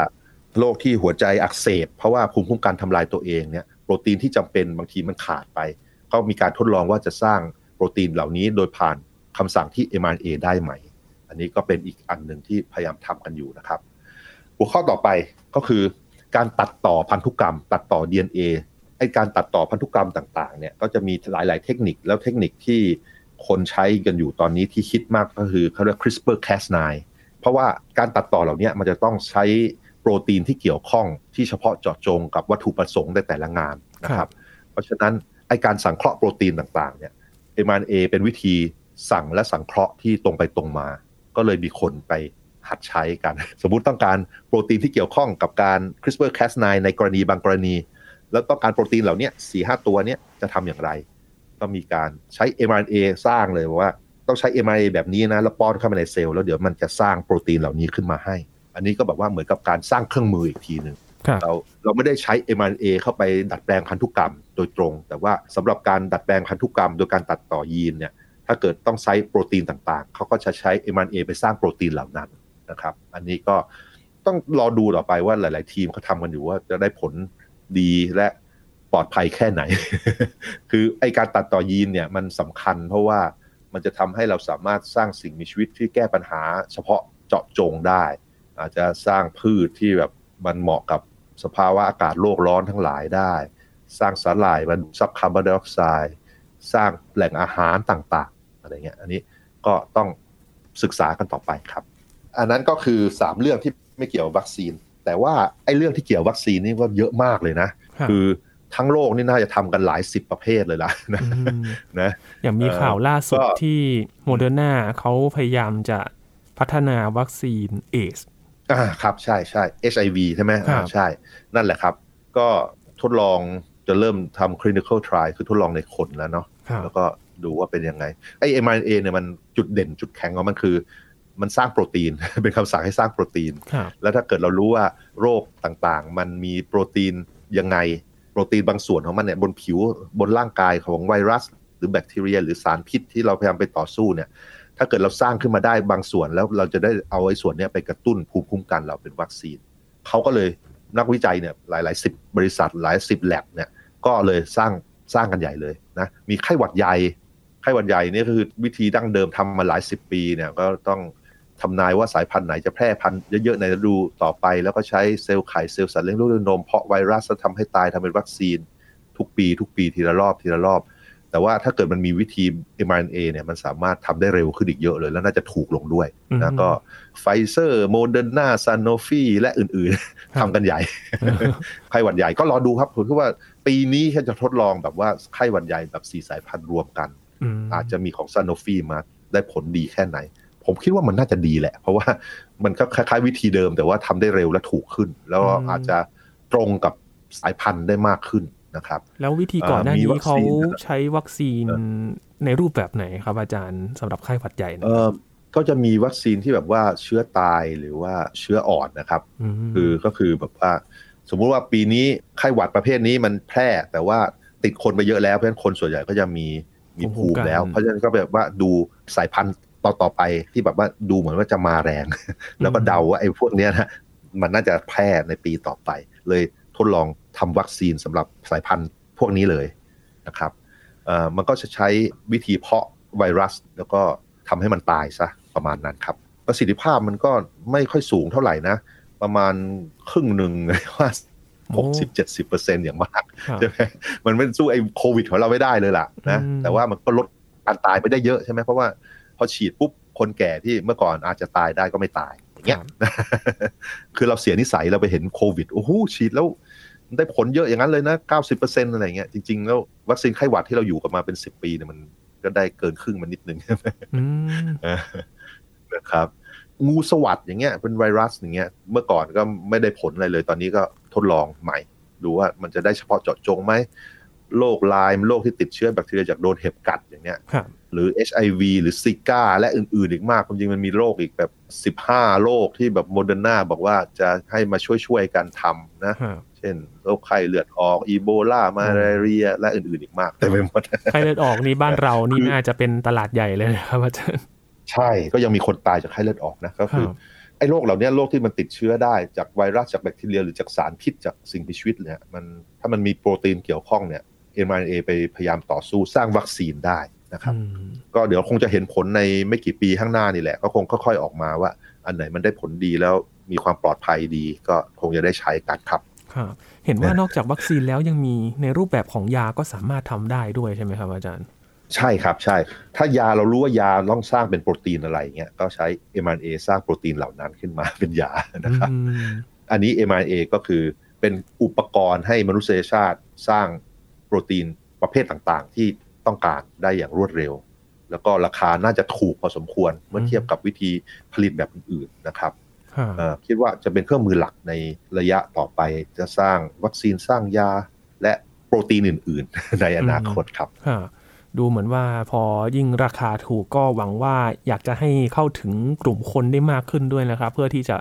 [SPEAKER 2] โรคที่หัวใจอักเสบเพราะว่าภูมิคุ้มกันทำลายตัวเองเนี่ยโปรตีนที่จำเป็นบางทีมันขาดไป ก็มีการทดลองว่าจะสร้างโปรตีนเหล่านี้โดยผ่านคำสั่งที่ mRNA ได้ไหม อันนี้ก็เป็นอีกอันหนึ่งที่พยายามทำกันอยู่นะครับ หัวข้อต่อไปก็คือการตัดต่อพันธุกรรม ตัดต่อ DNA ไอการตัดต่อพันธุกรรมต่างๆเนี่ยก็จะมีหลาย ๆ เทคนิคแล้วเทคนิคที่ คนใช้กันอยู่ตอนนี้ที่คิดมากก็คือเขาเรียก CRISPR Cas9 เพราะว่าการตัดต่อเหล่านี้มันจะต้องใช้โปรตีนที่เกี่ยวข้องที่เฉพาะเจาะจงกับวัตถุประสงค์ในแต่ละงานนะครับ เพราะฉะนั้นไอการสังเคราะห์โปรตีนต่างๆเนี่ย mRNA เป็นวิธีสั่งและสังเคราะห์ที่ตรงไปตรงมา ก็เลยมีคนไปหัดใช้กัน สมมุติต้องการโปรตีนที่เกี่ยวข้องกับการ CRISPR Cas9 ในกรณีบางกรณี แล้วต้องการโปรตีนเหล่านี้สี่ห้าตัวเนี้ยจะทำอย่างไร ก็มีการใช้ mRNA สร้างเลยว่าต้องใช้ mRNA แบบนี้นะ แล้วป้อนเข้าไปในเซลล์แล้วเดี๋ยวมันจะสร้างโปรตีนเหล่านี้ขึ้นมาให้ อันนี้ก็แบบว่าเหมือนกับการสร้างเครื่องมืออีกทีหนึ่ง
[SPEAKER 1] ครับ
[SPEAKER 2] เราเราไม่ได้ใช้ mRNA เข้าไปดัดแปลงพันธุกรรมโดยตรง แต่ว่าสำหรับการดัดแปลงพันธุกรรม โดยการตัดต่อยีนเนี่ยถ้าเกิดต้องใช้โปรตีนต่างๆ เขาก็จะใช้ mRNA ไปสร้างโปรตีนเหล่านั้นนะครับ อันนี้ก็ต้องรอดูต่อไปว่าหลาย ๆ ทีมเขาทำกันอยู่ว่าจะได้ผลดีและ ปลอดภัยแค่ไหน คือไอการตัดต่อยีนเนี่ยมันสำคัญเพราะว่ามันจะทำให้เราสามารถสร้างสิ่งมีชีวิตที่แก้ปัญหาเฉพาะเจาะจงได้ อาจจะสร้างพืชที่แบบมันเหมาะกับสภาวะอากาศโลกร้อนทั้งหลายได้ สร้างสาหร่ายมันซับคาร์บอนไดออกไซด์สร้างแหล่งอาหารต่างๆอะไรเงี้ยอันนี้ก็ต้องศึกษากันต่อไปครับ อันนั้นก็คือ 3 เรื่องที่ไม่เกี่ยวกับวัคซีน แต่ว่าไอ้เรื่องที่เกี่ยวกับวัคซีนนี่ก็เยอะมากเลยนะ
[SPEAKER 1] ครับ
[SPEAKER 2] คือ ทั้งโลกนี่น่าจะทำกันหลายสิบประเภทเลยล่ะนะ
[SPEAKER 1] อืม
[SPEAKER 2] นะ
[SPEAKER 1] อย่างมีข่าวล่าสุด
[SPEAKER 2] ก็
[SPEAKER 1] ที่โมเดอร์นาเขาพยายามจะพัฒนาวัคซีนเอช
[SPEAKER 2] อ่าครับใช่ใช่ HIV ใช่ไหม
[SPEAKER 1] ครั
[SPEAKER 2] อ่าใช่ นั่นแหละครับ ก็ทดลองจะเริ่มทำ clinical trial คือทดลองในคนแล้วเนาะ
[SPEAKER 1] ครับ
[SPEAKER 2] แล้วก็ดูว่าเป็นยังไงไอ้ mRNA เนี่ยมันจุดเด่นจุดแข็งของมันคือ มันสร้างโปรตีน เป็นคำสั่งให้สร้างโปรตีน
[SPEAKER 1] ครับ
[SPEAKER 2] แล้วถ้าเกิดเรารู้ว่าโรคต่างๆ มันมีโปรตีนยังไง โปรตีนบางส่วนของมันเนี่ยบนผิวบนร่างกายของไวรัส หรือแบคทีเรีย หรือสารพิษที่เราพยายามไปต่อสู้เนี่ย ถ้าเกิดเราสร้างขึ้นมาได้บางส่วนแล้วเราจะได้เอาไอ้ส่วนนี้ไปกระตุ้นภูมิคุ้มกันเราเป็นวัคซีนเขาก็เลยนักวิจัยเนี่ยหลายๆสิบบริษัทหลายสิบแลบเนี่ยก็เลยสร้างสร้างกันใหญ่เลยนะมีไข้หวัดใหญ่ไข้หวัดใหญ่นี่ยคือวิธีดั้งเดิมทำมาหลายสิบปีเนี่ยก็ต้อง ทำนายว่าสายพันธุ์ไหนจะแพร่พันธุ์เยอะๆในฤดูต่อไป แล้วก็ใช้เซลล์ไข่เซลล์สัตว์เลี้ยงลูกด้วยนมเพาะไวรัสแล้วทำให้ตายทำเป็นวัคซีน ทุกปี ทุกปีทีละรอบทีละรอบ แต่ว่าถ้าเกิดมันมีวิธี mRNA เนี่ยมันสามารถทำได้เร็วขึ้นอีกเยอะเลย แล้วน่าจะถูกลงด้วย
[SPEAKER 1] อืม
[SPEAKER 2] นะ ก็ไฟเซอร์โมเดอร์นาซานโนฟีและอื่นๆ
[SPEAKER 1] ครับ
[SPEAKER 2] ทำกันใหญ่ไข้หวัดใหญ่ก็รอดูครับผมคิดว่าปีนี้แค่จะทดลองแบบว่าไข้หวัดใหญ่แบบสี่สายพันธุ์รวมกัน อื
[SPEAKER 1] ม
[SPEAKER 2] อาจจะมีของซานโนฟีมาได้ผลดีแค่ไหน ผมคิดว่ามันน่าจะดีแหละ เพราะว่ามันก็คล้ายๆวิธีเดิม แต่ว่าทำได้เร็วและถูกขึ้น แล้วก็อาจจะตรงกับสายพันธุ์ได้มากขึ้นนะครับ
[SPEAKER 1] แล้ววิธีก่อนหน้า
[SPEAKER 2] อ่ามี
[SPEAKER 1] นี้
[SPEAKER 2] วัค
[SPEAKER 1] เขา
[SPEAKER 2] ซีนนะครับ
[SPEAKER 1] ใช้วัคซีนในรูปแบบไหนครับอาจารย์สำหรับไข้หวัดใหญ่นะ
[SPEAKER 2] เออก็จะมีวัคซีนที่แบบว่าเชื้อตายหรือว่าเชื้ออ่อนนะครับ
[SPEAKER 1] ม
[SPEAKER 2] คือก็คือแบบว่า สมมุติว่าปีนี้ไข้หวัดประเภทนี้มันแพร่ แต่ว่าติดคนไปเยอะแล้วเพราะฉะนั้นคนส่วนใหญ่ก็จะมีมีภูมิแล้ว เพราะฉะนั้นก็แบบว่าดูสายพันธุ์ ต่อต่อไปที่แบบว่าดูเหมือนว่าจะมาแรง แล้วก็เดาว่าไอ้พวกเนี้ยนะมันน่าจะแพร่ในปีต่อไป เลยทดลองทำวัคซีนสำหรับสายพันธุ์พวกนี้เลยนะครับเอ่อมันก็จะใช้วิธีเพาะไวรัส แล้วก็ทำให้มันตายซะประมาณนั้นครับ ประสิทธิภาพมันก็ไม่ค่อยสูงเท่าไหร่นะ ประมาณครึ่งหนึ่งเลยว่าหกสิบเจ็ดสิบเปอร์เซ็นอย่างมาก
[SPEAKER 1] ครับ
[SPEAKER 2] ใช่ไหมมันไม่สู้ไอ้โควิดของเราไม่ได้เลยล่ะนะ
[SPEAKER 1] อืม
[SPEAKER 2] แต่ว่ามันก็ลดการตายไปได้เยอะใช่ไหมเพราะว่าพ อฉีดปุ๊บคนแก่ที่เมื่อก่อนอาจจะตายได้ก็ไม่ตายอย่างเงี้ยคือเราเสียนิสัยเราไปเห็นโควิดโอ้โหฉีดแล้วมันได้ผลเยอะอย่างนั้นเลยนะเก้าสิบเปอร์เซ็นอะไรเงี้ยจริง ๆ แล้ววัคซีนไข้หวัดที่เราอยู่กันมาเป็นสิบปีเนี่ยมันก็ได้เกินครึ่งมันนิดนึง
[SPEAKER 1] อืม
[SPEAKER 2] นะครับ งูสวัสดอย่างเงี้ยเป็นไวรัสอย่างเงี้ยเมื่อก่อนก็ไม่ได้ผลอะไรเลย ตอนนี้ก็ทดลองใหม่ดูว่ามันจะได้เฉพาะเจาะจงไหมโรคไลม์โรคที่ติดเชื้อแบคทีเรียจากโดนเห็บกัดอย่างเงี้ย
[SPEAKER 1] ครับ
[SPEAKER 2] หรือ HIV หรือซิก้าและอื่นๆอีกมากความจริงมันมีโรคอีกแบบ 15 โรคที่แบบโมเดอร์นาบอกว่าจะให้มาช่วยๆกันทำนะ
[SPEAKER 1] ครับ
[SPEAKER 2] เช่นโรคไข้เลือดออกอีโบลามาลาเรีย และอื่นๆอีกมากเต็มไปหมด
[SPEAKER 1] ไข้เลือดออกนี่บ้านเรานี่
[SPEAKER 2] คือ
[SPEAKER 1] น่าจะเป็นตลาดใหญ่เลยนะครับอาจารย์
[SPEAKER 2] ใช่ก็ยังมีคนตายจากไข้เลือดออกนะก็คือ
[SPEAKER 1] ครับ
[SPEAKER 2] ไอ้โรคเหล่านี้โรคที่มันติดเชื้อได้จากไวรัสจากแบคทีเรียหรือจากสารพิษจากสิ่งมีชีวิตเนี่ยมันถ้ามันมีโปรตีนเกี่ยวข้องเนี่ย mRNA ไปพยายามต่อสู้สร้างวัคซีนได้ นะครับ
[SPEAKER 1] อืม
[SPEAKER 2] ก็เดี๋ยวคงจะเห็นผลในไม่กี่ปีข้างหน้านี่แหละ ก็คงค่อยๆออกมาว่า อันไหนมันได้ผลดีแล้วมีความปลอดภัยดี ก็คงจะได้ใช้กันครับ
[SPEAKER 1] ครับเห็นว่านอกจากวัคซีนแล้วยังมีในรูปแบบของยาก็สามารถทำได้ด้วยใช่ไหมครับอาจารย์
[SPEAKER 2] ใช่ครับใช่ ถ้ายาเรารู้ว่ายาต้องสร้างเป็นโปรตีนอะไรเงี้ยก็ใช้ mRNA สร้างโปรตีนเหล่านั้นขึ้นมาเป็นยานะครับ
[SPEAKER 1] อืม
[SPEAKER 2] อันนี้ mRNA ก็คือเป็นอุปกรณ์ให้มนุษยชาติสร้างโปรตีนประเภทต่างๆ ที่ ต้องการได้อย่างรวดเร็ว แล้วก็ราคาน่าจะถูกพอสมควรเมื่อเทียบกับวิธีผลิตแบบอื่นๆนะครับ
[SPEAKER 1] ครับ
[SPEAKER 2] เอ่อคิดว่าจะเป็นเครื่องมือหลักในระยะต่อไปจะสร้างวัคซีนสร้างยา และโปรตีนอื่น ๆ ในอนาคตครับ
[SPEAKER 1] ครับดูเหมือนว่าพอยิ่งราคาถูกก็หวังว่าอยากจะให้เข้าถึงกลุ่มคนได้มากขึ้นด้วยนะครับ เพื่อที่จะ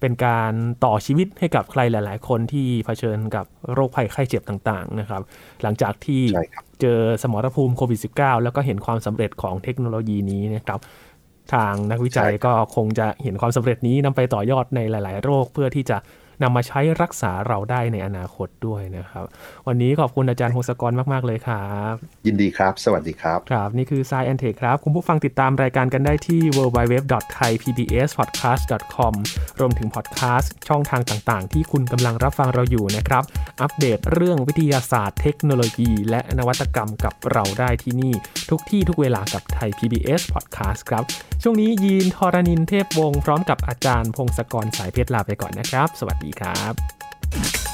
[SPEAKER 1] เป็นการต่อชีวิตให้กับใครหลาย ๆ คนที่เผชิญกับโรคภัยไข้เจ็บต่าง ๆ นะครับ หลังจากที่
[SPEAKER 2] ใช่ครับ
[SPEAKER 1] เจอสมรภูมิโควิด -19 แล้วก็เห็นความสำเร็จของเทคโนโลยีนี้นะครับ ทางนักวิจัย
[SPEAKER 2] ใช่ครับ
[SPEAKER 1] ก็คงจะเห็นความสำเร็จนี้นำไปต่อยอดในหลาย ๆ โรคเพื่อที่จะ นำมาใช้รักษาเราได้ในอนาคตด้วยนะครับ วันนี้ขอบคุณอาจารย์พงศกรมาก ๆ เลยครับ
[SPEAKER 2] ยินดีครับ สวัสดีครับ
[SPEAKER 1] ครับ นี่คือ Science and Tech ครับ คุณผู้ฟังติดตามรายการกันได้ที่ www.thaipbspodcast.com รวมถึงพอดแคสต์ช่องทางต่าง ๆ ที่คุณกำลังรับฟังเราอยู่นะครับ อัปเดตเรื่องวิทยาศาสตร์เทคโนโลยี และนวัตกรรมกับเราได้ที่นี่ ทุกที่ทุกเวลากับไทย PBS Podcast ครับ ช่วงนี้ยีนทรณินเทพวงศ์พร้อมกับอาจารย์พงศกรสายเพชรลาไปก่อนนะครับ สวัสดีครับ